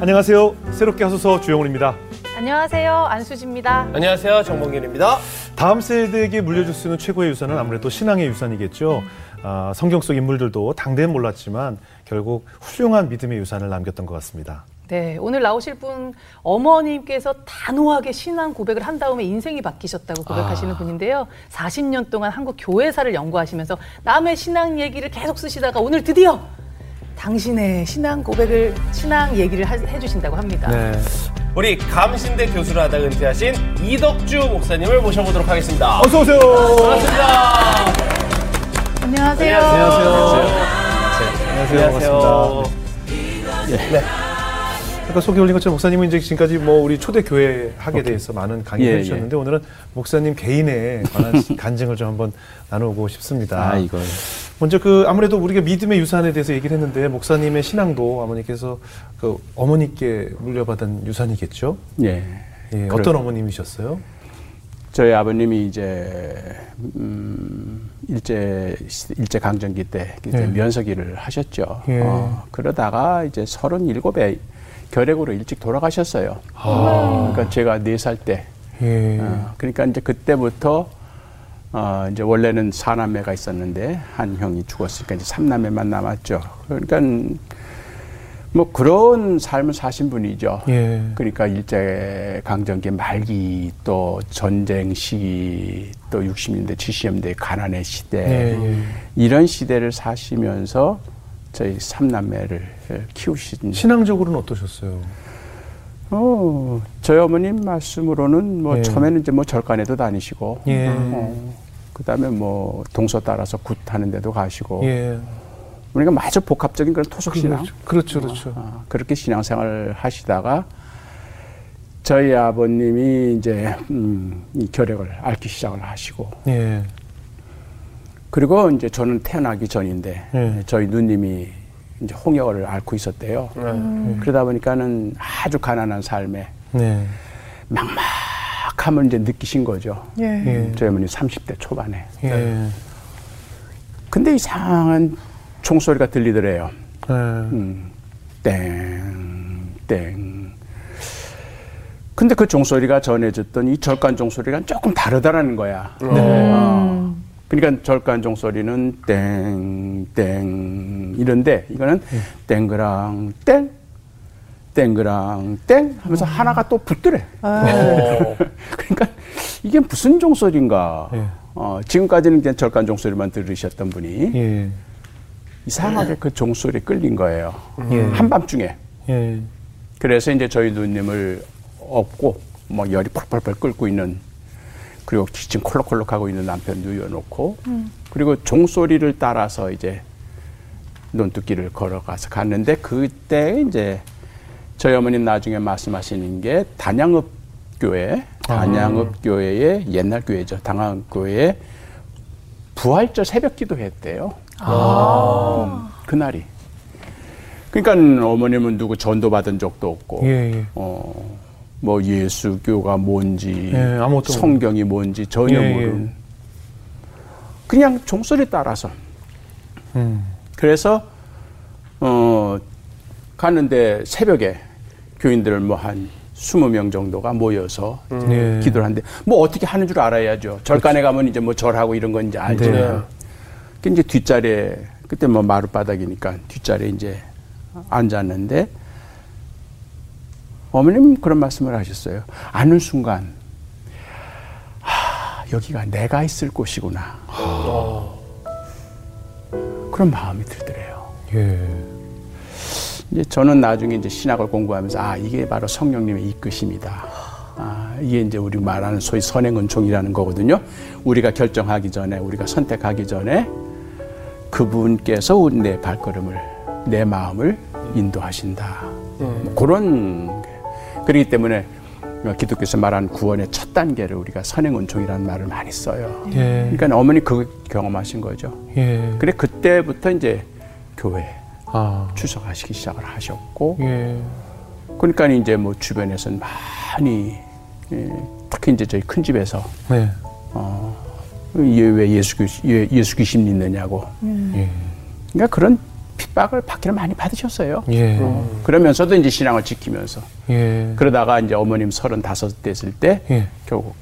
안녕하세요. 새롭게 하소서 주영훈입니다. 안녕하세요. 안수지입니다. 안녕하세요. 정봉길입니다. 다음 세대에게 물려줄 수 있는 최고의 유산은 아무래도 신앙의 유산이겠죠. 아, 성경 속 인물들도 당대엔 몰랐지만 결국 훌륭한 믿음의 유산을 남겼던 것 같습니다. 네, 오늘 나오실 분 어머님께서 단호하게 신앙 고백을 한 다음에 인생이 바뀌셨다고 고백하시는 아. 분인데요. 40년 동안 한국 교회사를 연구하시면서 남의 신앙 얘기를 계속 쓰시다가 오늘 드디어 당신의 신앙 고백을 신앙 얘기를 하- 해주신다고 합니다. 네. 우리 감신대 교수를 하다 은퇴하신 이덕주 목사님을 모셔보도록 하겠습니다. 어서 오세요. 반갑습니다. 안녕하세요. 안녕하세요. 안녕하세요. 안녕하세요. 반갑습니다. 아까 소개 올린 것처럼 목사님은 이제 지금까지 뭐 우리 초대 교회 학에 대해서 많은 강의를 예, 해주셨는데 오늘은 목사님 개인에 관한 간증을 좀 한번 나누고 싶습니다. 아, 이거. 먼저 그 아무래도 우리가 믿음의 유산에 대해서 얘기를 했는데 목사님의 신앙도 어머니께서 그 어머니께 물려받은 유산이겠죠? 예. 예, 어떤 어머님이셨어요? 저희 아버님이 이제 음, 일제 일제 강점기 때 이제 예. 면서기를 하셨죠. 예. 어, 그러다가 이제 37에 결핵으로 일찍 돌아가셨어요. 아. 그러니까 제가 네살 때. 예. 어, 그러니까 이제 그때부터 어, 이제 원래는 사남매가 있었는데 한 형이 죽었으니까 이제 삼남매만 남았죠. 그러니까 뭐 그런 삶을 사신 분이죠. 예. 그러니까 일제 강점기 말기 또 전쟁 시기 또 60년대 70년대 가난의 시대 예, 예. 이런 시대를 사시면서 저희 삼남매를 키우신 신앙적으로는 어떠셨어요? 어, 저희 어머님 말씀으로는 뭐 예. 처음에는 이제 뭐 절간에도 다니시고 예. 어, 그다음에 뭐 동서 따라서 굿 하는 데도 가시고 예. 우리가 마저 복합적인 그런 토속 신앙 그렇죠. 그렇죠. 그렇죠. 아, 그렇게 신앙생활을 하시다가 저희 아버님이 이제 음, 이 결핵을 앓기 시작을 하시고 예. 그리고 이제 저는 태어나기 전인데 예. 저희 누님이 이제 홍역을 앓고 있었대요. 그러다 보니까는 아주 가난한 삶에 네. 막막 함을 이제 느끼신 거죠. 예. 저희 어머니 30대 초반에. 예. 근데 이상한 총소리가 들리더래요. 예. 음, 땡, 땡. 근데 그 종소리가 전해졌던 이 절간 종소리가 조금 다르다라는 거야. 어. 그러니까 절간 종소리는 땡, 땡, 이런데 이거는 땡그랑 땡, 땡그랑 땡 하면서 하나가 또 붙더래. 그러니까 이게 무슨 종소리인가. 예. 어, 지금까지는 그냥 절간 종소리만 들으셨던 분이 예. 이상하게 그 종소리에 끌린 거예요. 예. 한밤중에. 예. 그래서 이제 저희 누님을 업고 막 열이 펄펄펄 끓고 있는 그리고 기침 콜록콜록하고 있는 남편 누워놓고 그리고 종소리를 따라서 이제 논두길을 걸어가서 갔는데 그때 이제 저희 어머님 나중에 말씀하시는 게 단양읍 교회 단양읍 교회의 옛날 교회죠 당양 교회에 부활절 새벽 기도했대요. 음, 그날이. 그러니까 어머님은 누구 전도 받은 적도 없고, 예. 예. 어, 뭐 예수교가 뭔지, 예, 성경이 뭔지 전혀 예, 예. 모르는. 그냥 종소리 따라서. 음. 그래서 어 가는데 새벽에 교인들 뭐한 20명 정도가 모여서 예. 기도를 하는데 뭐 어떻게 하는 줄 알아야죠. 절간에 가면 이제 뭐 절하고 이런 건 이제 알잖아요. 네. 그 이제 뒷자리에 그때 뭐 마룻바닥이니까 뒷자리에 이제 앉았는데 어머님 그런 말씀을 하셨어요. 아는 순간 하, 여기가 내가 있을 곳이구나. 그런 마음이 들더래요. 예. 이제 저는 나중에 이제 신학을 공부하면서 아 이게 바로 성령님의 이끄심이다. 아 이게 이제 우리 말하는 소위 선행 은총이라는 거거든요. 우리가 결정하기 전에 우리가 선택하기 전에 그분께서 내 발걸음을 내 마음을 인도하신다. 뭐 그런 게. 그렇기 때문에 기독교에서 말하는 구원의 첫 단계를 우리가 선행은총이라는 말을 많이 써요. 예. 그러니까 어머니 그 경험하신 거죠. 예. 그래 그때부터 이제 교회 아. 출석하시기 시작을 하셨고 예. 그러니까 이제 뭐 주변에서는 많이 예, 특히 이제 저희 큰 집에서 네. 얘왜 예수 귀- 예- 예수 귀신 믿느냐고 예. 그러니까 그런 핍박을 받기를 많이 받으셨어요. 예. 어, 그러면서도 이제 신앙을 지키면서 예. 그러다가 이제 어머님 서른다섯 됐을 때 예. 결국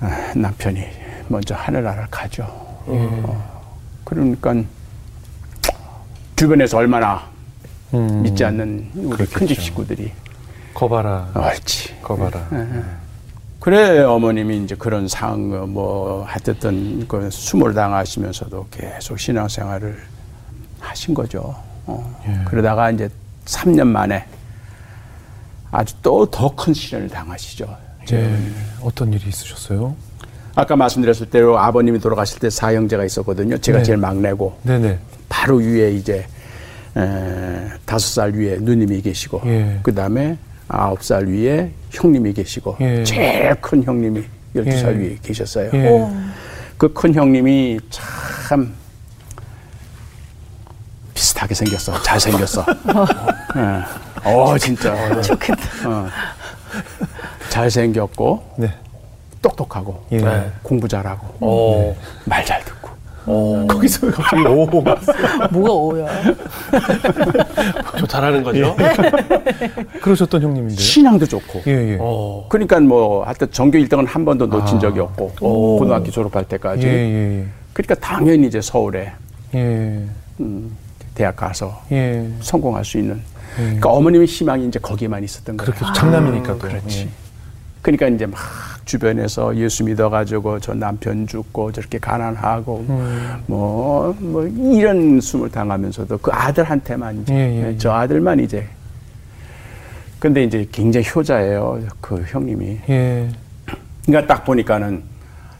아, 남편이 먼저 하늘나라를 가죠. 어, 그러니까 주변에서 얼마나 음. 믿지 않는 우리 그렇겠죠. 큰집 식구들이 거봐라. 옳지. 거봐라. 그래 어머님이 이제 그런 상황 뭐 하여튼 그 수모를 당하시면서도 계속 신앙생활을 하신 거죠. 어. 예. 그러다가 이제 3년 만에 아주 또 더 큰 시련을 당하시죠. 예. 어떤 일이 있으셨어요? 아까 말씀드렸을 대로 아버님이 돌아가실 때 사형제가 있었거든요. 제가 네. 제일 막내고 네네. 바로 위에 이제 에, 다섯 살 위에 누님이 계시고 예. 그 다음에 아홉 살 위에 형님이 계시고 예. 제일 큰 형님이 열두 살 예. 위에 계셨어요. 예. 그큰 형님이 참 비슷하게 생겼어. 잘 생겼어. 예. 어, 진짜. 좋겠다. 어. 잘 생겼고, 네. 똑똑하고, 예. 네. 공부 잘하고, 어. 말잘 듣고. 어. 거기서 갑자기 오호가 뭐가 오야? 저 잘하는 거죠? 그러셨던 형님인데요. 신앙도 좋고. 예, 예. 어. 그러니까 뭐, 하여튼 전교 1등은 한 번도 놓친 아. 적이 없고, 오. 고등학교 졸업할 예, 때까지. 예, 그러니까 당연히 이제 서울에 예. 음, 대학 가서 예. 성공할 수 있는. 예. 그러니까 어머님의 희망이 이제 거기에만 있었던 거예요. 그렇게 장남이니까 또. 그렇지. 예. 그러니까 이제 막 주변에서 예수 믿어가지고 저 남편 죽고 저렇게 가난하고 음. 뭐, 뭐 이런 숨을 당하면서도 그 아들한테만 이제 예, 예, 예. 저 아들만 이제 근데 이제 굉장히 효자예요 그 형님이 예. 그러니까 딱 보니까는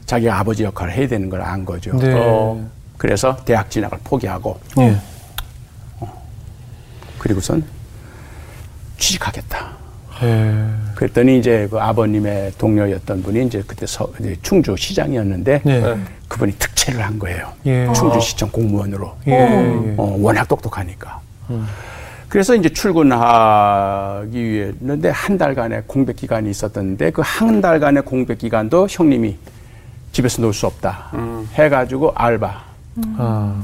자기 아버지 역할을 해야 되는 걸 안 거죠 네. 어. 그래서 대학 진학을 포기하고 예. 그리고선 취직하겠다 예. 그랬더니 이제 그 아버님의 동료였던 분이 이제 그때 서, 이제 충주 시장이었는데 네. 그분이 특채를 한 거예요. 예. 충주 시청 공무원으로. 예. 예. 어, 워낙 똑똑하니까. 그래서 이제 출근하기 위해 했는데 한 달간의 공백 기간이 있었던데 그 한 달간의 공백 기간도 형님이 집에서 놀 수 없다 해가지고 알바. 아.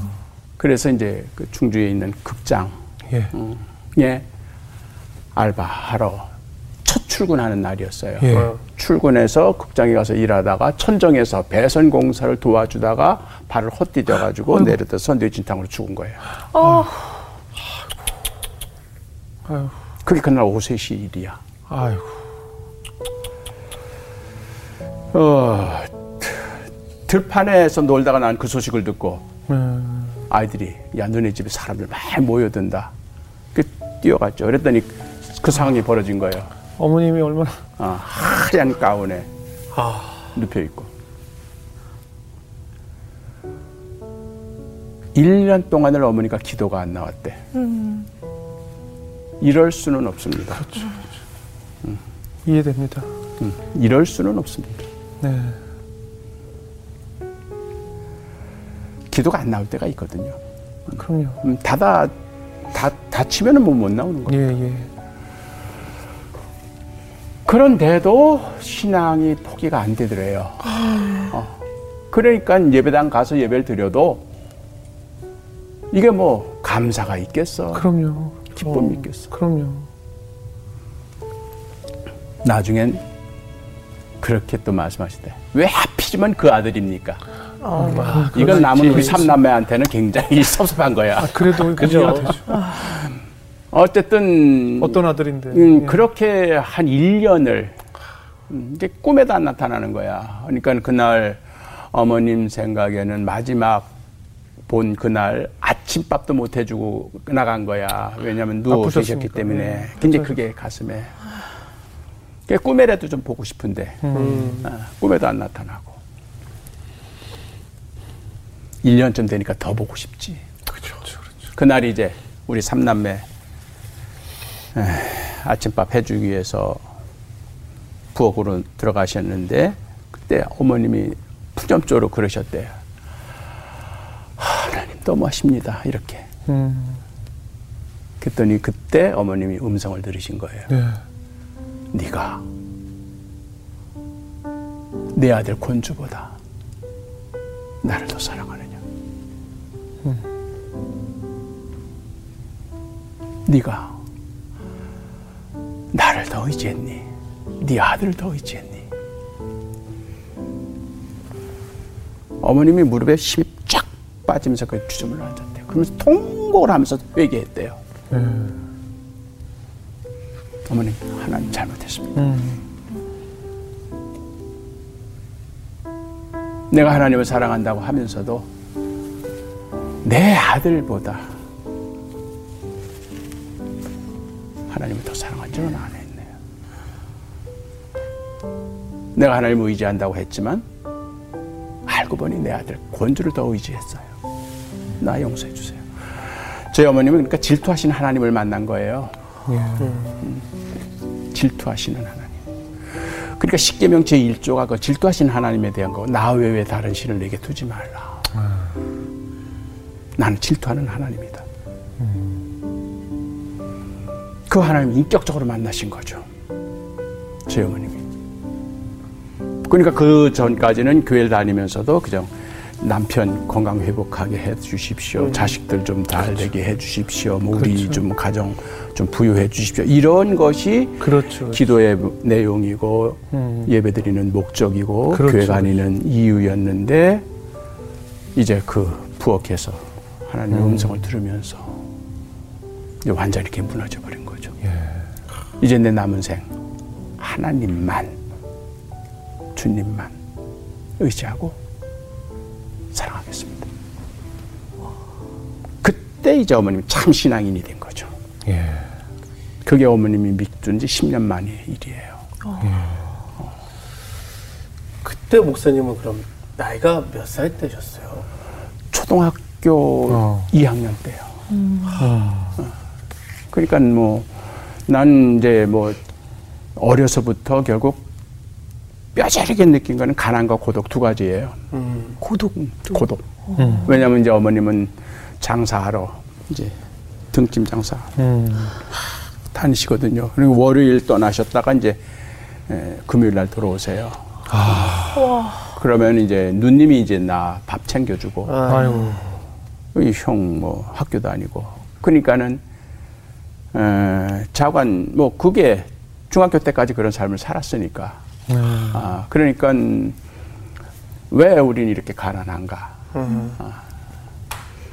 그래서 이제 그 충주에 있는 극장에 예. 알바하러 첫 출근하는 날이었어요. 예. 어. 출근해서 극장에 가서 일하다가 천정에서 배선 공사를 도와주다가 발을 헛디뎌 가지고 내렸다 선두의 진탕으로 죽은 거예요. 어, 아유. 그게 그날 오후 3시 일이야. 아이고. 어, 들판에서 놀다가 난 그 소식을 듣고 음. 아이들이 야 너네 집에 사람들 많이 모여든다. 그 뛰어갔죠. 그랬더니 그 상황이 벌어진 거예요. 어머님이 얼마나 아, 하얀 가운에 아. 눕혀 있고. 1년 동안을 어머니가 기도가 안 나왔대. 이럴 수는 없습니다. 이해됩니다. 음, 이럴 수는 없습니다. 네. 기도가 안 나올 때가 있거든요. 그럼요. 음, 닫아, 다, 닫히면은 뭐 못 나오는 거예요. 예, 예. 그런데도 신앙이 포기가 안 되더래요. 어. 그러니까 예배당 가서 예배를 드려도 이게 뭐 감사가 있겠어. 그럼요. 기쁨이 어, 있겠어. 그럼요. 나중엔 그렇게 또 말씀하시대. 왜 하필이면 그 아들입니까? 아, 이건 남은 우리 그렇지. 삼남매한테는 굉장히 섭섭한 거야. 아, 그래도 그죠? 어쨌든 어떤 아들인데. 음, 예. 그렇게 한 1년을 이제 꿈에도 안 나타나는 거야. 그러니까 그날 어머님 생각에는 마지막 본 그날 아침밥도 못 해주고 나간 거야. 왜냐하면 누워. 계셨기 때문에. 예, 굉장히. 그게 가슴에. 그게 꿈에라도 좀 보고 싶은데 음. 어, 꿈에도 안 나타나고. 1년쯤 되니까 더 보고 싶지. 그렇죠. 그렇죠. 그날이 이제 우리 삼남매 에, 아침밥 해주기 위해서 부엌으로 들어가셨는데 그때 어머님이 푸념조로 그러셨대요. 하나님 너무하십니다. 이렇게. 음. 그랬더니 그때 어머님이 음성을 들으신 거예요. 네. 네가 내 아들 권주보다 나를 더 사랑하느냐? 네가 나를 더 의지했니? 네 아들을 더 의지했니? 어머님이 무릎에 힘이 쫙 빠지면서 그 주저을 앉았대요. 그러면서 통곡을 하면서 회개했대요. 어머님 하나님 잘못했습니다. 내가 하나님을 사랑한다고 하면서도 내 아들보다 하나님을 더 사랑한 줄은 안 했네요. 내가 하나님을 의지한다고 했지만 알고 보니 내 아들 권주를 더 의지했어요. 나 용서해 주세요. 저희 어머님은 그러니까 질투하시는 하나님을 만난 거예요. 음, 질투하시는 하나님. 그러니까 십계명 제 1조가 그 질투하시는 하나님에 대한 거. 나 외에 다른 신을 내게 두지 말라. 나는 질투하는 하나님이다. 그 하나님 인격적으로 만나신 거죠. 제 어머님이. 그러니까 그 전까지는 교회를 다니면서도 그냥 남편 건강 회복하게 해 주십시오. 자식들 좀잘 되게 해 주십시오. 뭐 우리 좀 가정 좀 부유해 주십시오. 이런 것이 그렇죠. 기도의 내용이고 예배 드리는 목적이고 그렇죠. 교회 다니는 이유였는데 이제 그 부엌에서 하나님의 음. 성을 들으면서 완전히 이렇게 무너져 버린. 이제 내 남은 생 하나님만 주님만 의지하고 사랑하겠습니다. 그때 이제 어머님이 참 신앙인이 된 거죠. 예. 그게 어머님이 믿은 지 10년 만의 일이에요. 그때 목사님은 그럼 나이가 몇 살 때셨어요? 초등학교 어. 2학년 때요. 어. 그러니까 뭐, 난 이제 뭐, 어려서부터 결국 뼈저리게 느낀 거는 가난과 고독 두 가지예요. 고독? 고독. 왜냐면 이제 어머님은 장사하러 이제 등짐 장사 음. 다니시거든요. 그리고 월요일 떠나셨다가 이제 에, 금요일 날 돌아오세요. 그러면 이제 누님이 이제 나 밥 챙겨주고 아이고. 형 뭐 학교 다니고 그러니까는 에, 자관 뭐 그게 중학교 때까지 그런 삶을 살았으니까 음. 아 그러니까 왜 우리는 이렇게 가난한가 아,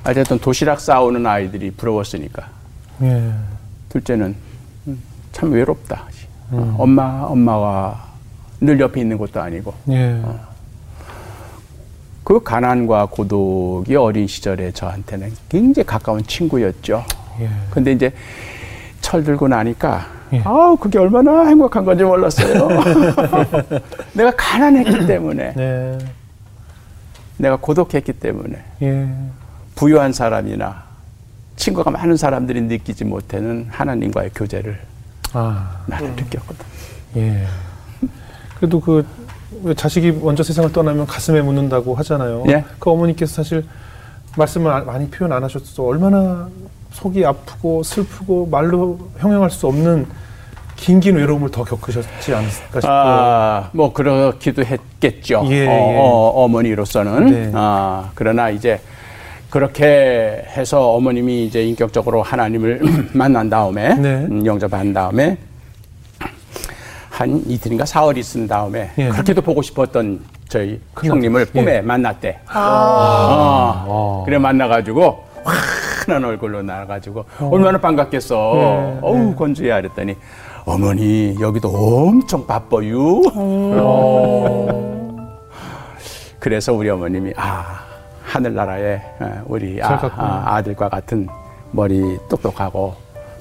어쨌든 도시락 싸오는 아이들이 부러웠으니까 예. 둘째는 음, 참 외롭다 어, 엄마 엄마가 늘 옆에 있는 것도 아니고 예. 그 가난과 고독이 어린 시절에 저한테는 굉장히 가까운 친구였죠. 예. 근데 이제 철 들고 나니까 예. 아우 그게 얼마나 행복한 건지 몰랐어요. 내가 가난했기 때문에 네. 내가 고독했기 때문에 예. 부유한 사람이나 친구가 많은 사람들이 느끼지 못하는 하나님과의 교제를 아. 나는 느꼈거든. 예. 그래도 그, 왜 자식이 먼저 세상을 떠나면 가슴에 묻는다고 하잖아요. 예. 그 어머니께서 사실 말씀을 아- 많이 표현 안 하셨어. 얼마나 속이 아프고 슬프고 말로 형용할 수 없는 긴긴 외로움을 더 겪으셨지 않을까 싶어요. 아, 뭐 그렇기도 했겠죠. 예, 어, 머니로서는 네. 아, 그러나 이제 그렇게 해서 어머님이 이제 인격적으로 하나님을 만난 다음에 네. 음, 영접한 다음에 한 이틀인가 사흘 있은 다음에 예. 그렇게도 보고 싶었던 저희 형님을 꿈에 만났대. 아. 어, 그래 만나가지고 환한 얼굴로 나와가지고 얼마나 반갑겠어. 네, 어우 건주야 그랬더니 어머니 여기도 엄청 바빠요. 그래서 우리 어머님이 아 하늘나라에 어, 우리 아. 아, 들과 같은 머리 똑똑하고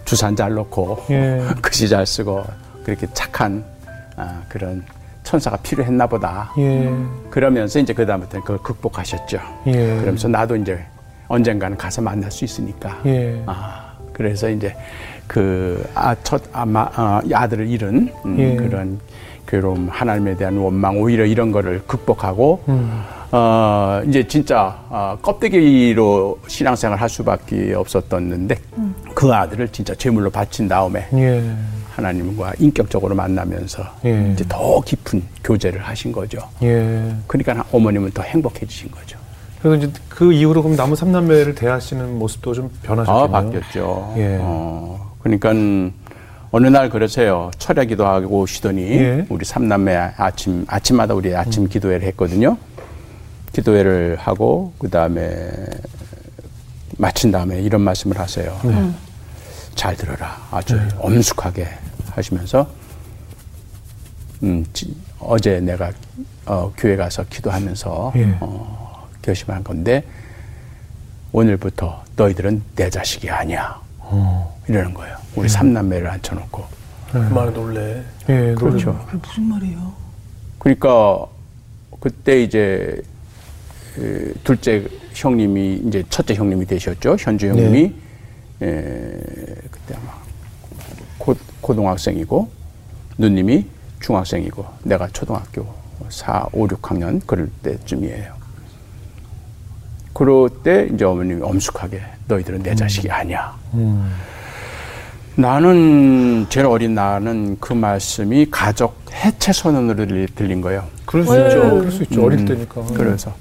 주산 잘 놓고 예. 글씨 잘 쓰고 그렇게 착한 아, 그런 천사가 필요했나 보다. 예. 그러면서 이제 그 다음부터는 그걸 극복하셨죠. 예. 그러면서 나도 이제 언젠가는 가서 만날 수 있으니까. 예. 아, 그래서 이제 그, 아, 첫, 아마, 아, 이 아들을 잃은 음, 예. 그런 괴로움, 하나님에 대한 원망, 오히려 이런 거를 극복하고, 음. 어, 이제 진짜, 어, 껍데기로 신앙생활 할 수밖에 없었었는데, 그 아들을 진짜 제물로 바친 다음에, 예. 하나님과 인격적으로 만나면서, 예. 이제 더 깊은 교제를 하신 거죠. 예. 그러니까 어머님은 더 행복해지신 거죠. 그래서 이제 그 이후로 그럼 남은 삼남매를 대하시는 모습도 좀 아, 변하셨겠네요. 바뀌었죠. 예. 어, 그러니까 어느 날 그러세요. 철야 기도하고 오시더니 예. 우리 삼남매 아침 아침마다 우리 아침 기도회를 했거든요. 기도회를 하고 그 다음에 마친 다음에 이런 말씀을 하세요. 잘 들어라. 아주 엄숙하게 하시면서 음, 지- 어제 내가 어, 교회 가서 기도하면서 예. 어, 결심한 건데 오늘부터 너희들은 내 자식이 아니야. 어. 이러는 거예요. 우리 삼남매를 앉혀놓고. 그 말에 놀래. 예, 그렇죠. 그게 무슨 말이에요? 그러니까 그때 이제 그 둘째 형님이 이제 첫째 형님이 되셨죠. 현주 형님이 에, 그때 아마 고, 고등학생이고 누님이 중학생이고 내가 초등학교 4, 5, 6학년 그럴 때쯤이에요. 그럴 때 이제 어머님이 엄숙하게 너희들은 내 자식이 아니야. 음. 나는 제일 어린 나는 그 말씀이 가족 해체 선언으로 들린 거예요. 그럴 수 네. 있죠. 그럴 수 있죠. 어릴 음, 때니까. 그래서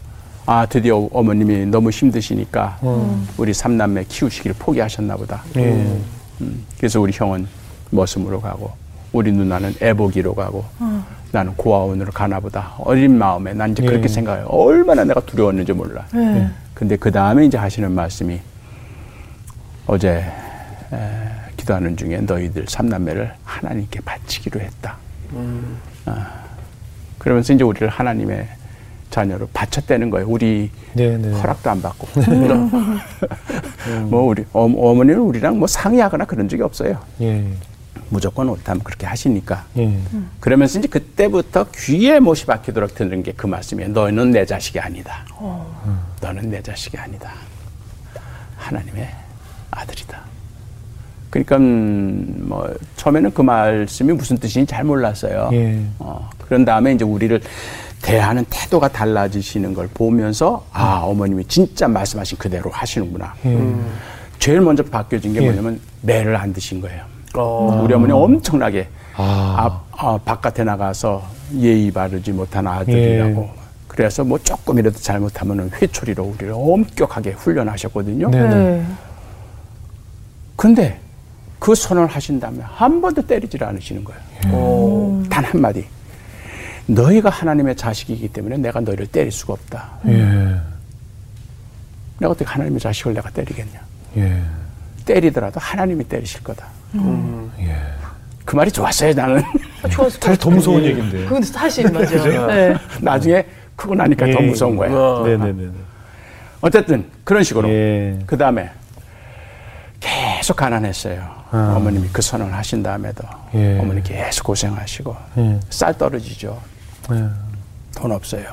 아 드디어 어머님이 너무 힘드시니까 음. 우리 삼남매 키우시기를 포기하셨나 보다. 예. 음, 그래서 우리 형은 머슴으로 가고 우리 누나는 애보기로 가고 나는 고아원으로 가나 보다. 어린 마음에 난 이제 그렇게 예. 생각해요. 얼마나 내가 두려웠는지 몰라. 네. 근데 그 다음에 이제 하시는 말씀이 어제 에, 기도하는 중에 너희들 삼남매를 하나님께 바치기로 했다. 아, 그러면서 이제 우리를 하나님의 자녀로 바쳤다는 거예요. 우리 네, 네. 허락도 안 받고. 뭐 우리 어, 어머니는 우리랑 뭐 상의하거나 그런 적이 없어요. 예. 무조건 옳다면 그렇게 하시니까. 예. 그러면서 이제 그때부터 귀에 못이 박히도록 듣는 게 그 말씀이에요. 너는 내 자식이 아니다. 너는 내 자식이 아니다. 하나님의 아들이다. 그러니까 음, 뭐 처음에는 그 말씀이 무슨 뜻인지 잘 몰랐어요. 예. 어, 그런 다음에 이제 우리를 대하는 태도가 달라지시는 걸 보면서 아 어머님이 진짜 말씀하신 그대로 하시는구나. 제일 먼저 바뀌어진 게 예. 뭐냐면 매를 안 드신 거예요. 어. 우리 어머니 엄청나게 아. 앞, 아, 바깥에 나가서 예의 바르지 못한 아들이라고. 예. 그래서 뭐 조금이라도 잘못하면 회초리로 우리를 엄격하게 훈련하셨거든요. 네, 네. 네. 근데 그 선언을 하신 다음에 한 번도 때리질 않으시는 거예요. 어. 단 한마디. 너희가 하나님의 자식이기 때문에 내가 너희를 때릴 수가 없다. 예. 내가 어떻게 하나님의 자식을 내가 때리겠냐. 예. 때리더라도 하나님이 때리실 거다. 예. 그 말이 좋았어요, 나는. 좋았을 사실 더 무서운 얘기인데. 그건 사실 맞아요. 네. 나중에 크고 나니까 더 예. 무서운 거야. 어. 네네네. 어쨌든 그런 식으로. 예. 그 다음에 계속 가난했어요. 아. 어머님이 그 선언을 하신 다음에도 예. 어머니 계속 고생하시고 예. 쌀 떨어지죠. 예. 돈 없어요.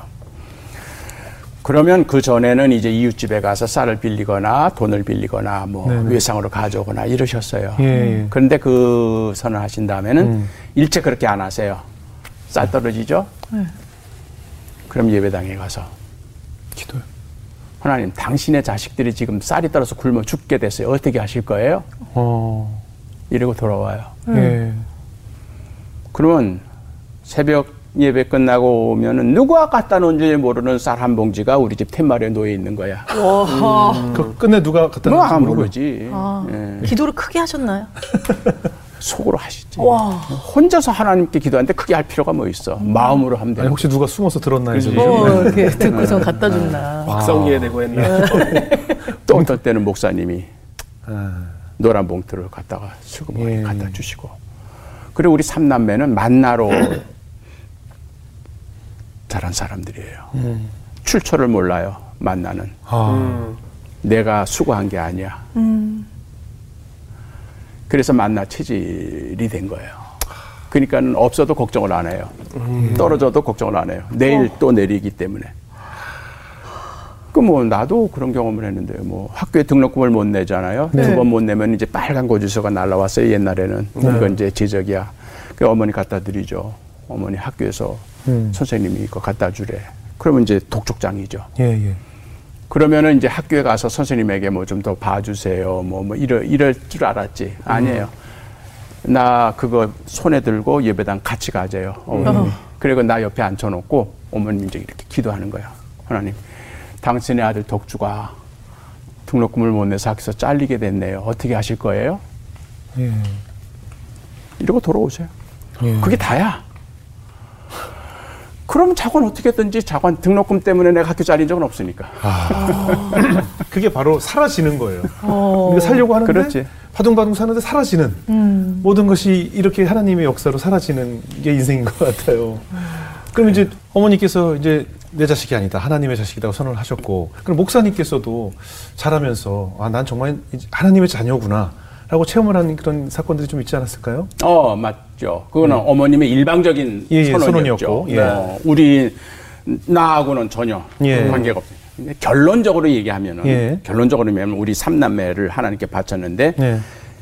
그러면 그 전에는 이제 이웃집에 가서 쌀을 빌리거나 돈을 빌리거나 뭐 네네. 외상으로 가져오거나 이러셨어요. 예, 예. 그런데 그 선언을 하신 다음에는 음. 일체 그렇게 안 하세요. 쌀 떨어지죠? 네. 그럼 예배당에 가서 기도요. 하나님 당신의 자식들이 지금 쌀이 떨어서 굶어 죽게 됐어요. 어떻게 하실 거예요? 어. 이러고 돌아와요. 예. 그러면 새벽 예배 끝나고 오면은 누가 갖다 놓은지 모르는 쌀 한 봉지가 우리 집 텐마루에 놓여 있는 거야. 와. 그 끝내 누가 갖다 뭐 모르고. 모르지. 아, 예. 기도를 크게 하셨나요? 속으로 하시지. 와. 혼자서 하나님께 기도하는데 크게 할 필요가 뭐 있어. 마음으로 하면 아니 되는 혹시 누가 숨어서 들었나 해서. 어, 이렇게 듣고서 갖다 줬나. 박성기에 대고 했나? 또 어떨 때는 목사님이 아. 노란 봉투를 갖다가 슬그머니 예. 갖다 주시고. 그리고 우리 삼남매는 만나로 자란 사람들이에요. 음. 출처를 몰라요. 만나는. 아. 음. 내가 수고한 게 아니야. 음. 그래서 만나 체질이 된 거예요. 그러니까 없어도 걱정을 안 해요. 떨어져도 걱정을 안 해요. 내일 또 내리기 때문에. 그 뭐 나도 그런 경험을 했는데 뭐 학교에 등록금을 못 내잖아요. 네. 두번 못 내면 이제 빨간 고지서가 날라왔어요. 옛날에는 이건 이제 제적이야. 그 어머니 갖다 드리죠. 어머니 학교에서 음. 선생님이 이거 갖다 주래. 그러면 이제 독촉장이죠. 예, 예. 그러면은 이제 학교에 가서 선생님에게 뭐 좀 더 봐주세요. 뭐, 뭐, 이럴, 이럴 줄 알았지. 아니에요. 나 그거 손에 들고 예배당 같이 가재요. 어머님. 어. 그리고 나 옆에 앉혀놓고 어머님 이제 이렇게 기도하는 거야. 하나님, 당신의 아들 덕주가 등록금을 못 내서 학교에서 잘리게 됐네요. 어떻게 하실 거예요? 예. 이러고 돌아오세요. 예. 그게 다야. 그럼 자관 어떻게든지 자관 등록금 때문에 내가 학교 잘린 적은 없으니까. 그게 바로 사라지는 거예요. 어. 우리가 살려고 하는데 그렇지. 바둥바둥 사는데 사라지는 음. 모든 것이 이렇게 하나님의 역사로 사라지는 게 인생인 것 같아요. 그럼 이제 어머니께서 이제 내 자식이 아니다 하나님의 자식이라고 선언을 하셨고 그럼 목사님께서도 자라면서 아 난 정말 하나님의 자녀구나 라고 체험을 한 그런 사건들이 좀 있지 않았을까요? 어, 맞죠. 그거는 어머님의 일방적인 예, 예, 선언이었죠. 예. 어, 우리 나하고는 전혀 예. 관계가 없어요. 결론적으로 얘기하면은 예. 결론적으로 하면 우리 삼남매를 하나님께 바쳤는데 네.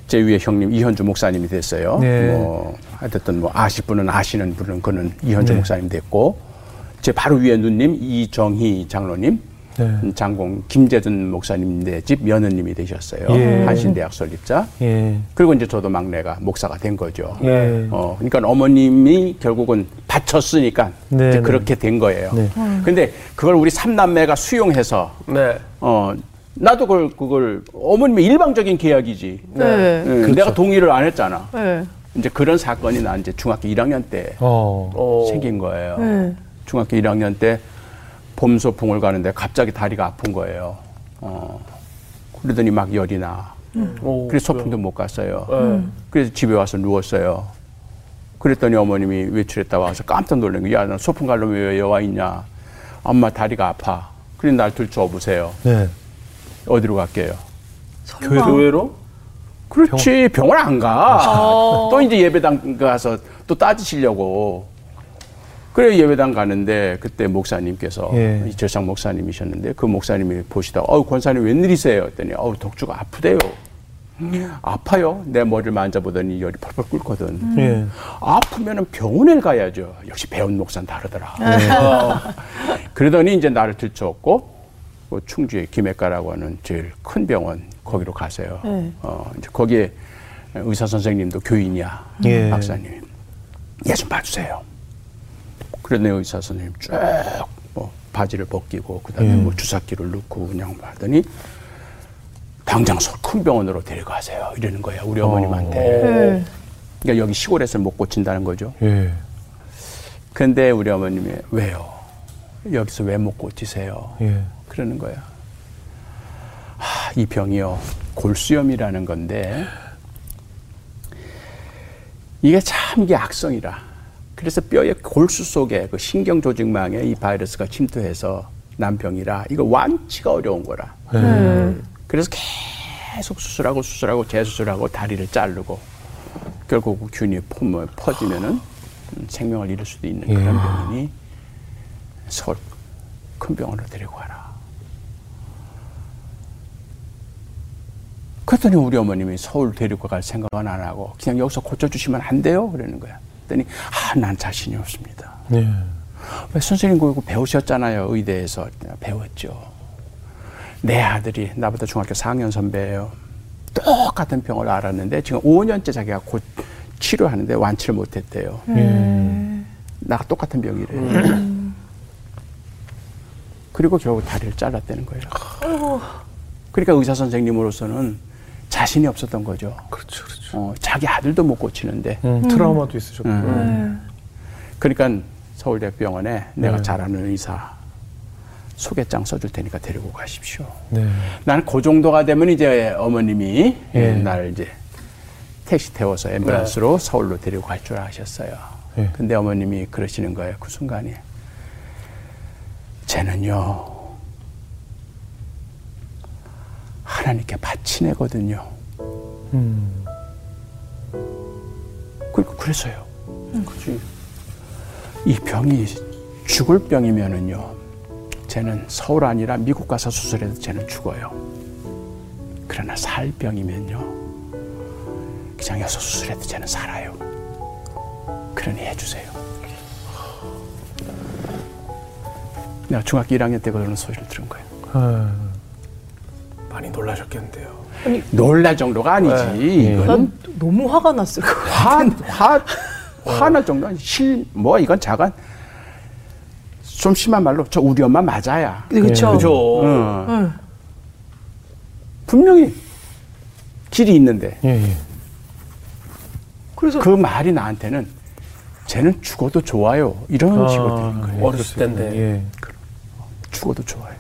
제 위에 형님 이현주 목사님이 됐어요. 네. 뭐 하여튼 뭐 아실 분은 아시는 분은 그는 이현주 네. 목사님 됐고 제 바로 위에 누님 이정희 장로님 네. 음, 장공 김재준 목사님네 집 며느님이 되셨어요. 예. 한신대학 설립자. 예. 그리고 이제 저도 막내가 목사가 된 거죠. 예. 어, 그러니까 어머님이 결국은 바쳤으니까 네, 이제 네. 그렇게 된 거예요. 네. 근데 그걸 우리 삼남매가 수용해서 네. 어, 나도 그걸, 그걸 어머님의 일방적인 계약이지. 네. 예, 그렇죠. 내가 동의를 안 했잖아. 네. 이제 그런 사건이 나 이제 중학교 1학년 때 어. 어. 생긴 거예요. 네. 중학교 1학년 때 봄 소풍을 가는데 갑자기 다리가 아픈 거예요. 어, 그러더니 막 열이 나. 오, 그래서 소풍도 못 갔어요. 네. 그래서 집에 와서 누웠어요. 그랬더니 어머님이 외출했다 와서 깜짝 놀란 거야. 야, 나 소풍 가려면 왜 여와 있냐? 엄마 다리가 아파. 그래 날 들쳐 보세요. 네. 어디로 갈게요? 설마. 교회로? 그렇지 병원 안 가. 어. 또 이제 예배당 가서 또 따지시려고. 그래 예배당 가는데 그때 목사님께서 예. 이철상 목사님이셨는데 그 목사님이 보시다가 어우 권사님 웬일이세요? 했더니 어우 덕주가 아프대요. 아파요. 내 머리를 만져보더니 열이 펄펄 끓거든. 예. 아프면 은 병원에 가야죠. 역시 배운 목사는 다르더라. 어. 그러더니 이제 나를 들쳐왔고 그 충주의 김해가라고 하는 제일 큰 병원 거기로 가세요. 네. 어, 이제 거기에 의사 선생님도 교인이야. 예. 박사님. 얘좀 봐주세요. 그러더니 의사 선생님 쭉 뭐 바지를 벗기고 그다음에 예. 뭐 주사기를 넣고 그냥 하더니 당장 서- 큰 병원으로 데려가세요. 이러는 거야 우리 어머님한테. 네. 그러니까 여기 시골에서 못 고친다는 거죠. 예. 근데 우리 어머님이 왜요? 여기서 왜 못 고치세요? 예. 그러는 거야. 하, 이 병이요. 골수염이라는 건데 이게 참 이게 악성이라. 그래서 뼈의 골수 속에 그 신경 조직망에 이 바이러스가 침투해서 난 병이라 이거 완치가 어려운 거라. 네. 그래서 계속 수술하고 수술하고 재수술하고 다리를 자르고 결국 그 균이 퍼- 뭐 퍼지면은 음, 생명을 잃을 수도 있는 그런 병이니 서울 큰 병원으로 데리고 가라. 그랬더니 우리 어머님이 서울 데리고 갈 생각은 안 하고 그냥 여기서 고쳐주시면 안 돼요? 그러는 거야. 그랬더니 아, 난 자신이 없습니다. 예. 왜 선생님 그거 배우셨잖아요 의대에서 배웠죠. 내 아들이 나보다 중학교 4학년 선배예요. 똑같은 병을 알았는데 지금 5년째 자기가 곧 치료하는데 완치를 못했대요. 나가 똑같은 병이래. 그리고 결국 다리를 잘랐다는 거예요. 그러니까 의사 선생님으로서는 자신이 없었던 거죠. 그렇죠, 그렇죠. 어, 자기 아들도 못 고치는데. 음, 트라우마도 있으셨고. 음. 그러니까 서울대병원에 내가 네. 잘 아는 의사 소개장 써줄 테니까 데리고 가십시오. 네. 나는 그 정도가 되면 이제 어머님이 예. 날 이제 택시 태워서 앰뷸런스로 서울로 데리고 갈 줄 아셨어요. 예. 근데 어머님이 그러시는 거예요. 그 순간에. 쟤는요, 하나님께 바친 애거든요. 음. 그, 그래서요. 그지. 이 병이 죽을 병이면은요, 쟤는 서울 아니라 미국 가서 수술해도 쟤는 죽어요. 그러나 살 병이면요, 그냥 여기서 수술해도 쟤는 살아요. 그러니 해주세요. 내가 중학교 1학년 때 그런 소리를 들은 거예요. 아, 많이 놀라셨겠는데요. 놀랄 정도가 아니지. 이거는 난 너무 화가 났을 것. 화, 화, 화날 정도 아니 실, 뭐, 이건 자간 좀 심한 말로 저 우리 엄마 맞아야. 그렇죠. 그죠. 어, 응. 분명히 길이 있는데 예, 예. 그래서 그 말이 나한테는 쟤는 죽어도 좋아요. 이런 아, 식으로 되는 거예요. 예, 어렸을. 텐데. 예. 죽어도 좋아요.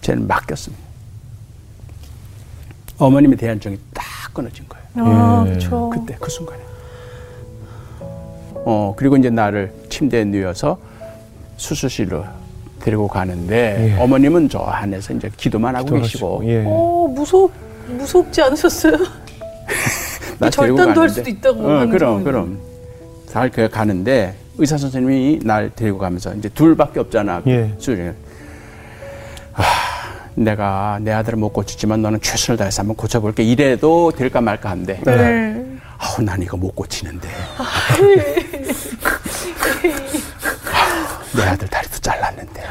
쟤는 맡겼습니다. 어머님에 대한 정이 딱 끊어진 거예요. 아, 예. 그렇죠. 그때 그 순간에. 어 그리고 이제 나를 침대에 누워서 수술실로 데리고 가는데 예. 어머님은 저 안에서 이제 기도만 하고 계시고 예. 어, 무섭 무섭지 않으셨어요? 나 데리고 절단도 할 가는데. 수도 있다고 어, 그럼. 그럼 잘 그 가는데 의사 선생님이 날 데리고 가면서 이제 둘밖에 없잖아. 예. 수술에. 아, 내가 내 아들을 못 고치지만 너는 최선을 다해서 한번 고쳐볼게. 이래도 될까 말까 한데. 네. 아우 난 이거 못 고치는데. 내 아들 다리도 잘랐는데.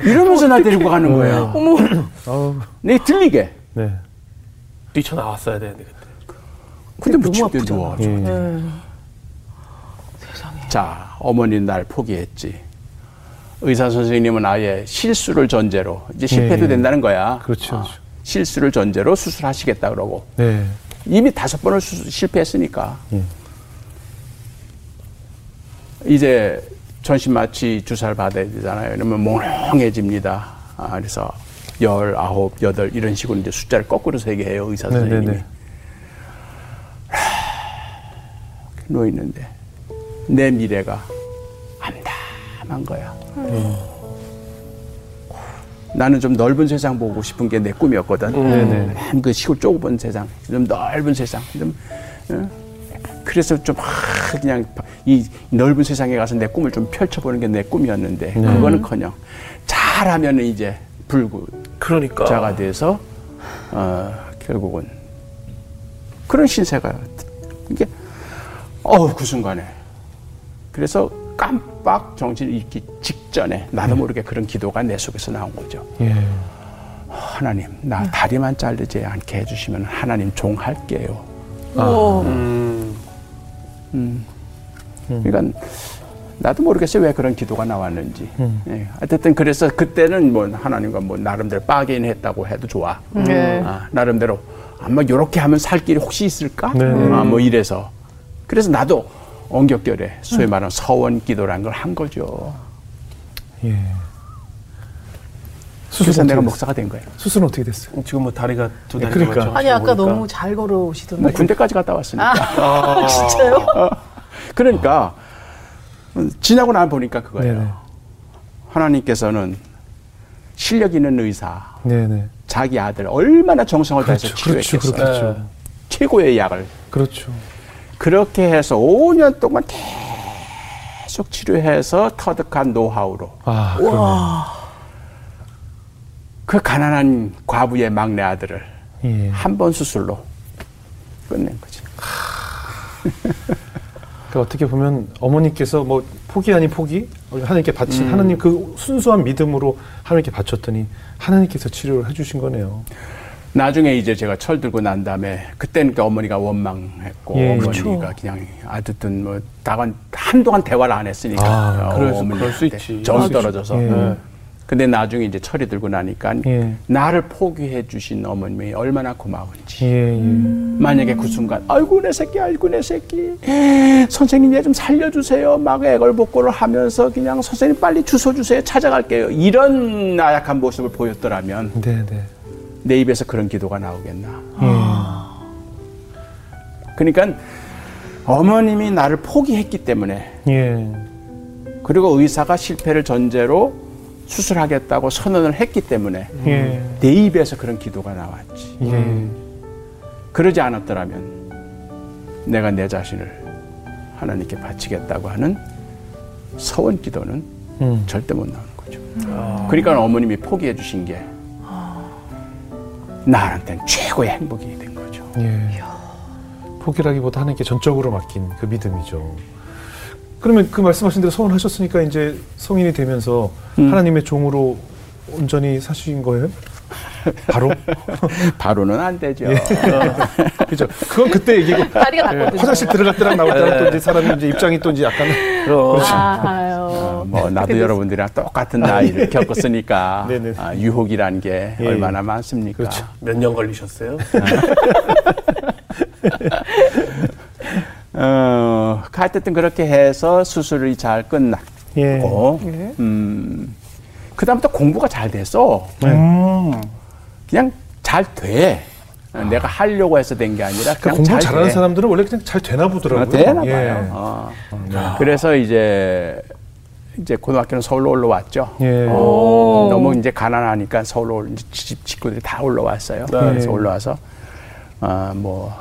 이러면서 나 데리고 가는 거야. 어머. 아우, 내 들리게. 네. 뛰쳐나왔어야 되는데 그때. 근데 뭐 너무 침대에 아프잖아. 누워. 예. 네. 세상에. 자, 어머니 날 포기했지. 의사 선생님은 아예 실수를 전제로 이제 실패도 예. 된다는 거야. 그렇죠. 어, 실수를 전제로 수술하시겠다 그러고 네. 이미 다섯 번을 수술 실패했으니까 예. 이제 전신 마취 주사를 받아야 되잖아요. 그러면 몽롱해집니다. 아, 그래서 열, 아홉, 여덟 이런 식으로 이제 숫자를 거꾸로 세게 해요 의사 네, 선생님이. 네, 네. 누워 있는데 내 미래가 암담한 거야. 나는 좀 넓은 세상 보고 싶은 게 내 꿈이었거든. 네네. 한그 시골 좁은 세상, 좀 넓은 세상, 좀 어? 그래서 좀 하, 그냥 이 넓은 세상에 가서 내 꿈을 좀 펼쳐보는 게 내 꿈이었는데 그거는커녕 잘하면 이제 불구자가 그러니까. 돼서 어, 결국은 그런 신세가 이게 어우 그 순간에 그래서 깜빡 정신을 잃기 직전에 나도 모르게 그런 기도가 내 속에서 나온 거죠. 예. 하나님, 나 다리만 자르지 않게 해주시면 하나님 종 할게요. 우와. 음. 그러니까 나도 모르겠어요 왜 그런 기도가 나왔는지. 음. 예, 어쨌든 그래서 그때는 뭐 하나님과 뭐 나름대로 빠개인 했다고 해도 좋아. 네. 아, 나름대로 아마 이렇게 하면 살 길이 혹시 있을까? 네. 아, 뭐 이래서 그래서 나도 엉격결에 소위 말하는 서원 기도라는 걸 한 거죠. 예. 그래서 수술은 내가 목사가 된 거예요. 됐- 수술은 어떻게 됐어요? 지금 뭐 다리가 두 다리가 그러니까. 아니 아까 보니까. 너무 잘 걸어오시던데. 뭐 군대까지 갔다 왔으니까. 아, 진짜요? 그러니까 지나고 나 보니까 그거예요. 네네. 하나님께서는 실력 있는 의사, 네네. 자기 아들 얼마나 정성을 다해서 그렇죠. 그렇죠. 치료했겠어요. 그렇겠죠. 최고의 약을 그렇죠. 그렇게 해서 5년 동안 계속 치료해서 터득한 노하우로 아, 그러네. 그 가난한 과부의 막내 아들을 예. 한번 수술로 끝낸 거지. 그러니까 어떻게 보면 어머니께서 뭐 포기 아닌 포기 하나님께 바친 음. 하나님 그 순수한 믿음으로 하나님께 바쳤더니 하나님께서 치료를 해주신 거네요. 나중에 이제 제가 철 들고 난 다음에 그때는 그 어머니가 원망했고 예, 어머니가 그쵸. 그냥 아무튼 뭐 다간 한동안 대화를 안 했으니까 아, 어, 그럴 수- 어머니한테 그럴 수 있지. 정이 떨어져서. 예. 네. 근데 나중에 이제 철이 들고 나니까 예. 나를 포기해 주신 어머님이 얼마나 고마운지 예, 예. 만약에 그 순간 아이고 내 새끼 아이고 내 새끼 선생님 얘 좀 살려주세요 막 애걸복걸을 하면서 그냥 선생님 빨리 주소 주세요 찾아갈게요 이런 나약한 모습을 보였더라면 네, 네. 내 입에서 그런 기도가 나오겠나 예. 그러니까 어머님이 나를 포기했기 때문에 예. 그리고 의사가 실패를 전제로 수술하겠다고 선언을 했기 때문에 예. 내 입에서 그런 기도가 나왔지 예. 그러지 않았더라면 내가 내 자신을 하나님께 바치겠다고 하는 서원 기도는 음. 절대 못 나오는 거죠. 그러니까 어머님이 포기해 주신 게 나한테는 최고의 행복이 된 거죠. 예. 포기라기보다 하나님께 전적으로 맡긴 그 믿음이죠. 그러면 그 말씀하신 대로 서원하셨으니까 이제 성인이 되면서 음. 하나님의 종으로 온전히 사신 거예요? 바로 바로는 안 되죠. 그죠. 그건 그때 얘기고 다리가 닿거든요. 화장실 들어갈 때랑 나올 때랑 또 이제 사람이 이제 입장이 또 이제 약간 그럼. 아유. 뭐 나도 여러분들이랑 똑같은 나이를 겪었으니까 네네. 아, 유혹이란 게 예, 얼마나 많습니까? 그렇죠. 몇 년 걸리셨어요? 어, 하여튼 그렇게 해서 수술이 잘 끝났고, 예. 음, 그다음부터 공부가 잘 됐어. 네. 음, 그냥 잘 돼. 내가 하려고 해서 된 게 아니라 그 그냥 공부 잘 잘하는 돼. 사람들은 원래 그냥 잘 되나 보더라고요. 아, 되나 봐요. 예. 어. 그래서 이제 이제 고등학교는 서울로 올라왔죠. 예. 어, 너무 이제 가난하니까 서울로 올- 집 식구들이 다 올라왔어요. 그래서 예. 올라와서 어, 뭐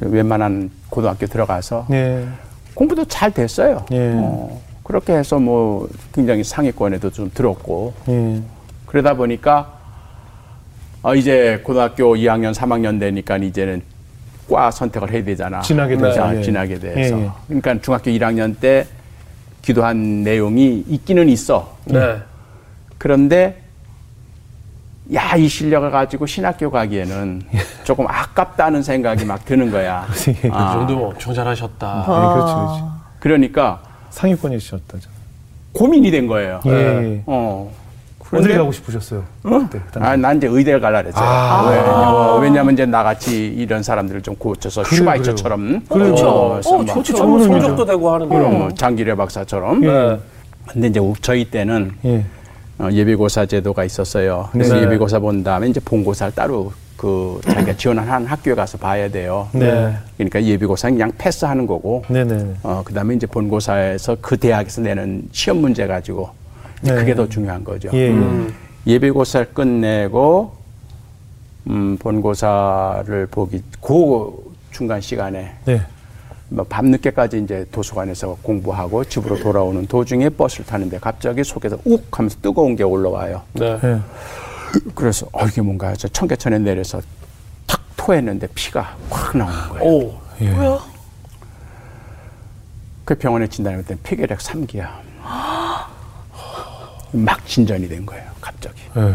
웬만한 고등학교 들어가서 예. 공부도 잘 됐어요. 예. 어, 그렇게 해서 뭐 굉장히 상위권에도 좀 들었고 예. 그러다 보니까 어, 이제 고등학교 2학년, 3학년 되니까 이제는 과 선택을 해야 되잖아. 되죠. 자, 예. 진하게 돼서. 예, 예. 그러니까 중학교 1학년 때 기도한 내용이 있기는 있어. 네. 그런데 야, 이 실력을 가지고 신학교 가기에는 조금 아깝다는 생각이 막 드는 거야. 예. 그 아, 정도면 엄청 잘하셨다. 네, 그렇지, 그렇지. 그러니까 상위권이셨다죠. 고민이 된 거예요. 예. 어. 어디 가고 싶으셨어요? 그때, 당시? 아, 난 이제 의대를 갈라 그랬어요. 아. 왜냐면, 왜냐면 이제 나같이 이런 사람들을 좀 고쳐서 그래요, 슈바이처처럼. 어, 좋지. 좋은 좋은 의미죠. 성적도 되고 하는데. 그럼 뭐 장기래 박사처럼. 네. 근데 이제 저희 때는 예. 어, 예비고사 제도가 있었어요. 그래서 네. 예비고사 본 다음에 이제 본고사를 따로 그 자기가 지원한 학교에 가서 봐야 돼요. 네. 그러니까 예비고사는 그냥 패스하는 거고. 네 네. 어, 그 다음에 이제 본고사에서 그 대학에서 내는 시험 문제 가지고 네. 그게 더 중요한 거죠. 예. 음. 예비고사를 끝내고 음, 본고사를 보기 그 중간 시간에 네. 뭐 밤늦게까지 이제 도서관에서 공부하고 집으로 돌아오는 도중에 버스를 타는데 갑자기 속에서 욱 하면서 뜨거운 게 올라와요. 네. 예. 그래서 어 이게 뭔가 저 청계천에 내려서 탁 토했는데 피가 확 나오는 거예요. 오. 예. 그 병원에 진단했더니 폐결핵 3기야. 막 진전이 된 거예요. 갑자기. 예.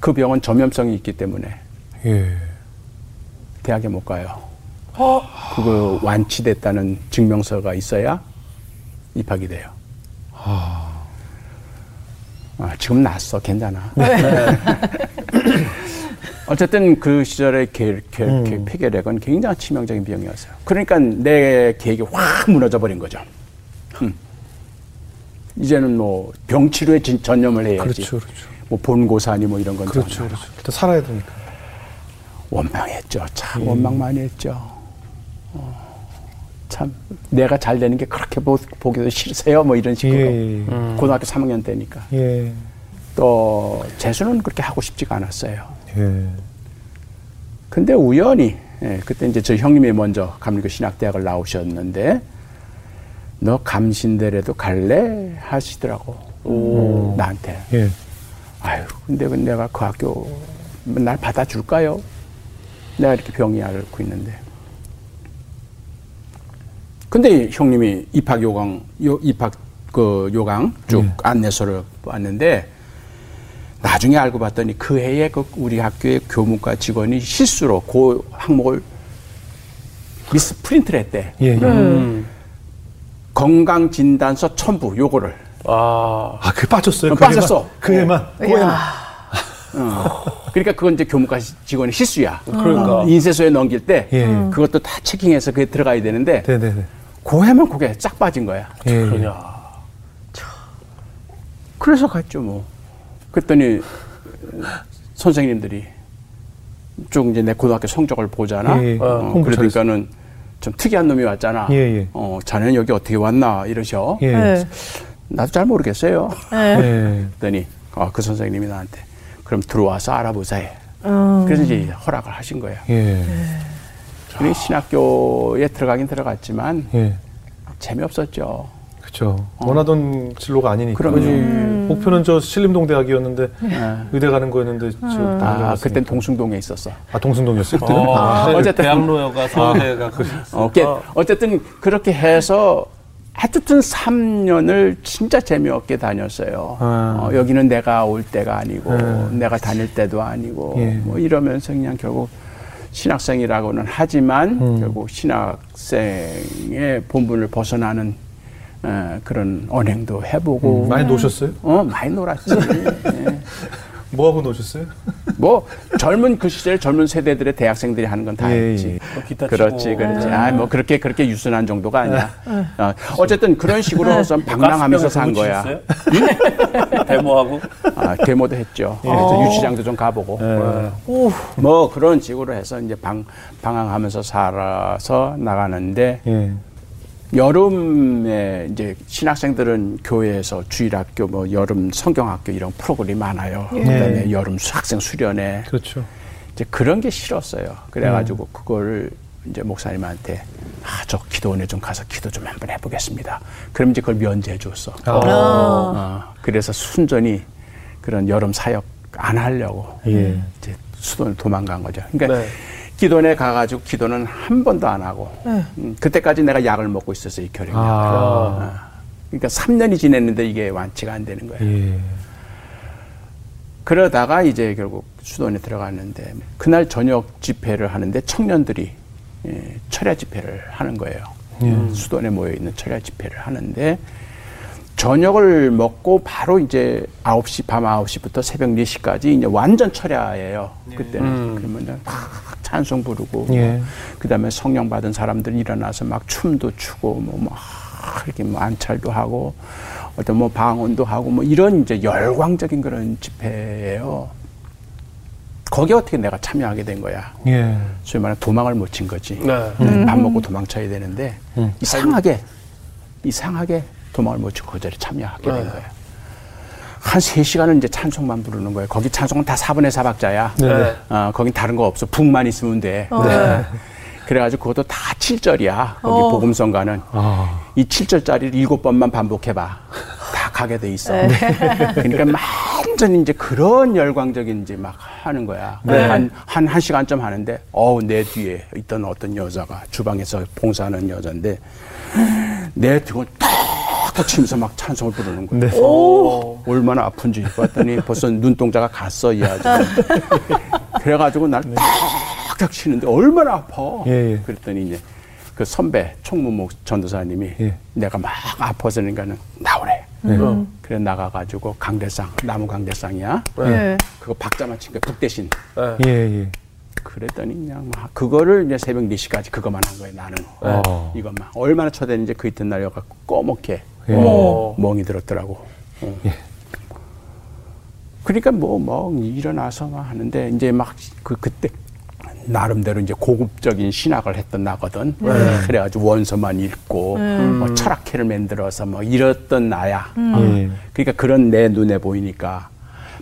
그 병원 전염성이 있기 때문에 예. 대학에 못 가요. 그거 완치됐다는 증명서가 있어야 입학이 돼요. 아, 지금 났어, 괜찮아. 어쨌든 그 시절의 개, 개, 개, 폐결핵은 굉장히 치명적인 병이었어요. 그러니까 내 계획이 확 무너져 버린 거죠. 음. 이제는 뭐 병치료에 진- 전념을 해야지. 그렇죠, 그렇죠. 뭐 본고사니 뭐 이런 건 그렇죠, 전혀. 그렇죠. 또 살아야 되니까. 원망했죠. 참 원망 많이 했죠. 어, 참 내가 잘 되는 게 그렇게 보, 보기도 싫으세요. 뭐 이런 식으로. 예. 고등학교 3학년 때니까. 예. 또 재수는 그렇게 하고 싶지가 않았어요. 예. 근데 우연히 예, 그때 이제 저희 형님이 먼저 감리교 신학대학을 나오셨는데 너 감신대라도 갈래 하시더라고 나한테. 예. 아유, 근데 그 내가 그 학교 날 받아줄까요? 내가 이렇게 병이 앓고 있는데. 근데 형님이 입학 요강, 요, 입학 그 요강 쭉 안내서를 왔는데 나중에 알고 봤더니 그 해에 그 우리 학교의 교무과 직원이 실수로 그 항목을 미스 프린트를 했대. 예. 예. 건강진단서 첨부 요거를. 아. 아, 그 빠졌어요. 어, 그 해만? 빠졌어. 그 해만. 그러니까 그건 이제 교무과 직원의 실수야. 그러니까. 인쇄소에 넘길 때 예. 그것도 다 체킹해서 그게 들어가야 되는데 네네네. 고해만 그게 쫙 빠진 거야. 예. 그러냐. 그래서 갔죠 뭐. 그랬더니 선생님들이 쭉 이제 내 고등학교 성적을 보잖아. 예, 예. 어, 그러니까는 좀 특이한 놈이 왔잖아. 예, 예. 어, 자네는 여기 어떻게 왔나 이러셔. 예. 네. 나도 잘 모르겠어요. 예. 그랬더니 어, 그 선생님이 나한테 그럼 들어와서 알아보자 해. 음. 그래서 이제 허락을 하신 거야. 예. 우리 신학교에 들어가긴 들어갔지만 예. 재미없었죠. 그렇죠. 원하던 진로가 아니니까. 그럼요. 음. 목표는 저 신림동 대학이었는데 예. 의대 가는 거였는데 저 아, 그땐 동숭동에 있었어. 아 동순동이었어요 그때는. 어, 어쨌든. 대학로가 서울대가 어, 게- 어쨌든 그렇게 해서 하여튼 3년을 진짜 재미없게 다녔어요. 아. 어, 여기는 내가 올 때가 아니고 아. 내가 다닐 때도 아니고 예. 뭐 이러면서 그냥 결국 신학생이라고는 하지만 음. 결국 신학생의 본분을 벗어나는 어, 그런 언행도 해보고 음, 많이 노셨어요? 어 많이 놀았지. 예. 뭐 하고 노셨어요? 뭐 젊은 그 시절 젊은 세대들의 대학생들이 하는 건다 예, 했지. 예. 뭐 기타 그렇지. 그렇지. 아, 뭐 그렇게 그렇게 유순한 정도가 아니야. 어, 어쨌든 그런 식으로 좀 방랑하면서 산 거야. 데모하고. 아, 데모도 했죠. 그래서 유치장도 좀 가보고. 예. 뭐 그런 식으로 해서 이제 방 방황하면서 살아서 나가는데 예. 여름에 이제 신학생들은 교회에서 주일학교 뭐 여름 성경학교 이런 프로그램이 많아요. 그다음에 여름 학생 수련회 그렇죠. 이제 그런 게 싫었어요. 그래가지고 그거를 이제 목사님한테 아, 저 기도원에 좀 가서 기도 좀 한번 해보겠습니다. 그럼 이제 그걸 면제해 줬어. 아. 어, 그래서 순전히 그런 여름 사역 안 하려고 예. 이제 수도를 도망간 거죠. 그러니까 네. 기도원에 가가지고 기도는 한 번도 안 하고 음, 그때까지 내가 약을 먹고 있었어요. 이 결핵. 약. 아. 어. 그러니까 3년이 지냈는데 이게 완치가 안 되는 거예요. 예. 그러다가 이제 결국 수도원에 들어갔는데 그날 저녁 집회를 하는데 청년들이 예, 철야 집회를 하는 거예요. 수도원에 모여 있는 철야 집회를 하는데 저녁을 먹고 바로 이제 9시 밤 9시부터 새벽 4시까지 이제 완전 철야예요. 그때는 그러면 막 찬송 부르고 예. 그 다음에 성령 받은 사람들 일어나서 막 춤도 추고 뭐, 막 이렇게 뭐 안찰도 하고 어떤 뭐 방언도 하고 뭐 이런 이제 열광적인 그런 집회예요. 거기에 어떻게 내가 참여하게 된 거야. 예. 소위 말하는 도망을 못 친 거지. 네. 네, 밥 먹고 도망쳐야 되는데 음. 이상하게 이상하게 도망을 못 치고 그 자리에 참여하게 된 네. 거야. 한 세시간은 이제 찬송만 부르는 거예요. 거기 찬송은 다 4분의 4박자야. 네. 어, 거긴 다른 거 없어. 북만 있으면 돼. 네. 그래가지고 그것도 다 7절이야. 거기 어. 복음성가는. 아. 이 7절짜리를 일곱 번만 반복해봐. 다 가게 돼 있어. 그러니까 완전히 이제 그런 열광적인 이제 막 하는 거야. 한, 한, 한 시간쯤 하는데, 어우, 내 뒤에 있던 어떤 여자가 주방에서 봉사하는 여자인데, 내 등을 탁 탁 치면서 막 찬송을 부르는 거야. 네. 얼마나 아픈지 봤더니 벌써 눈동자가 갔어, 이 아저씨. 그래가지고 날 탁탁 치는데 얼마나 아파. 예, 예. 그랬더니 이제 그 선배 총무목 전도사님이 예. 내가 막 아파서니까는 나오래. 음. 그래 나가가지고 강대상 나무 강대상이야. 예. 그거 박자만 친 거야 북 대신. 네. 예, 예. 그랬더니 그냥 막 그거를 이제 새벽 4시까지 그것만 한 거예요 나는. 어. 이것만 얼마나 쳐대는지 그 이튿날 여갖고 꺼먹게 예. 어, 멍이 들었더라고. 어. 그러니까 뭐뭐 일어나서 막 하는데 이제 막 그 그때 나름대로 이제 고급적인 신학을 했던 나거든. 그래가지고 원서만 읽고 뭐 철학회를 만들어서 뭐 이랬던 나야. 어. 예. 그러니까 그런 내 눈에 보이니까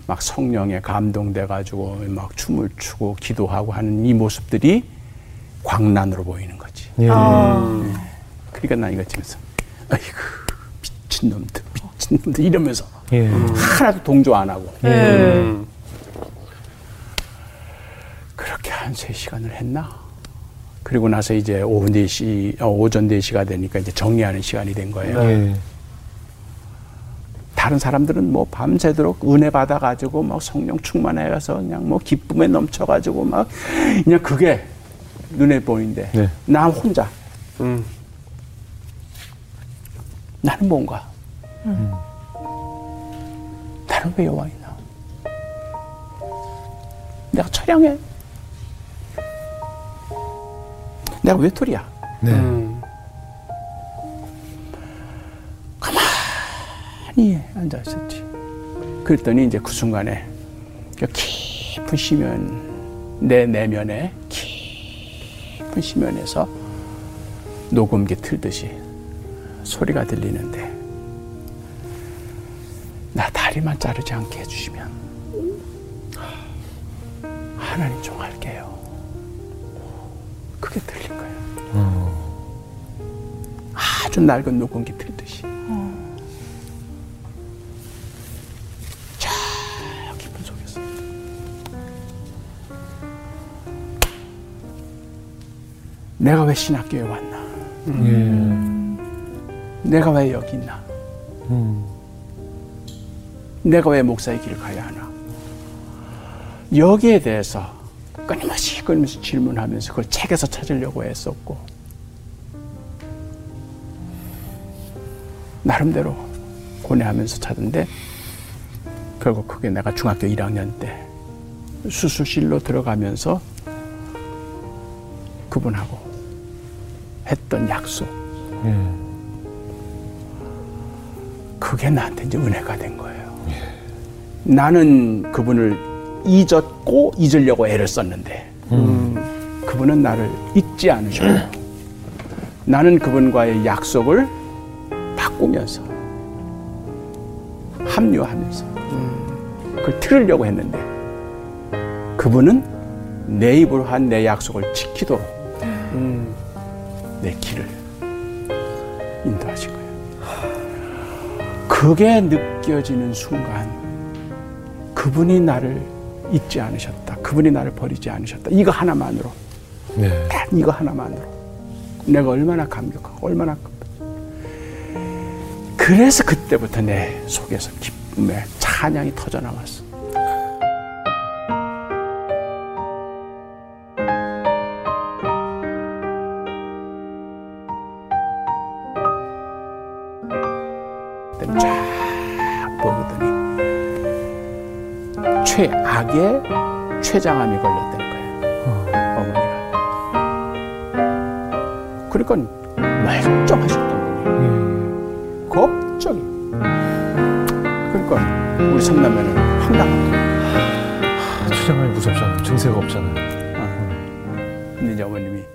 막 성령에 감동돼 가지고 막 춤을 추고 기도하고 하는 이 모습들이 광란으로 보이는 거지. 예. 그러니까 난 이거 찍면서 아이고 미친 놈들 미친 놈들 이러면서 예. 하나도 동조 안 하고 예. 음. 그렇게 한 세시간을 했나? 그리고 나서 이제 오후 4시, 어, 오전 4시가 되니까 이제 정리하는 시간이 된 거예요. 예. 다른 사람들은 뭐 밤새도록 은혜 받아가지고 막 성령 충만해가서 그냥 뭐 기쁨에 넘쳐가지고 막 그냥 그게 눈에 보이는데 네. 나 혼자 음. 나는 뭔가 나는 왜 있나 내가 처량해 내가 외톨이야 네. 음. 가만히 앉아 있었지. 그랬더니 이제 그 순간에 그 깊은 심연, 내 내면에 깊은 심연에서 녹음기 틀듯이 소리가 들리는데 나 다리만 자르지 않게 해주시면 하나님 좀 할게요. 그게 들린 거예요. 아주 낡은 녹음기 틀듯이. 저 깊은 속에서 내가 왜 신학교에 왔나? 예. 내가 왜 여기 있나? 음. 내가 왜 목사의 길을 가야 하나? 여기에 대해서 끊임없이 끊임없이 질문하면서 그걸 책에서 찾으려고 애썼고 나름대로 고뇌하면서 찾은데 결국 그게 내가 중학교 1학년 때 수술실로 들어가면서 그분하고 했던 약속 예. 그게 나한테 이제 은혜가 된 거예요. 나는 그분을 잊었고 잊으려고 애를 썼는데 그분은 나를 잊지 않으셨고 나는 그분과의 약속을 바꾸면서 합류하면서 그걸 틀으려고 했는데 그분은 내 입으로 한 내 약속을 지키도록 내 길을 인도하신 거예요. 그게 느껴지는 순간 그분이 나를 잊지 않으셨다. 그분이 나를 버리지 않으셨다. 이거 하나만으로 네. 딱 이거 하나만으로 내가 얼마나 감격하고 얼마나 급- 그래서 그때부터 내 속에서 기쁨의 찬양이 터져 나왔어. 최악의 췌장암이 걸렸다는 거예요. 어 머니가. 그러니까 멀쩡하셨던 분이에요. 겁적이. 그러니까 우리 삼남매는 황당한 거예요. 추장감이 무섭잖아요. 증세가 없잖아요. 근데 이제 어머님이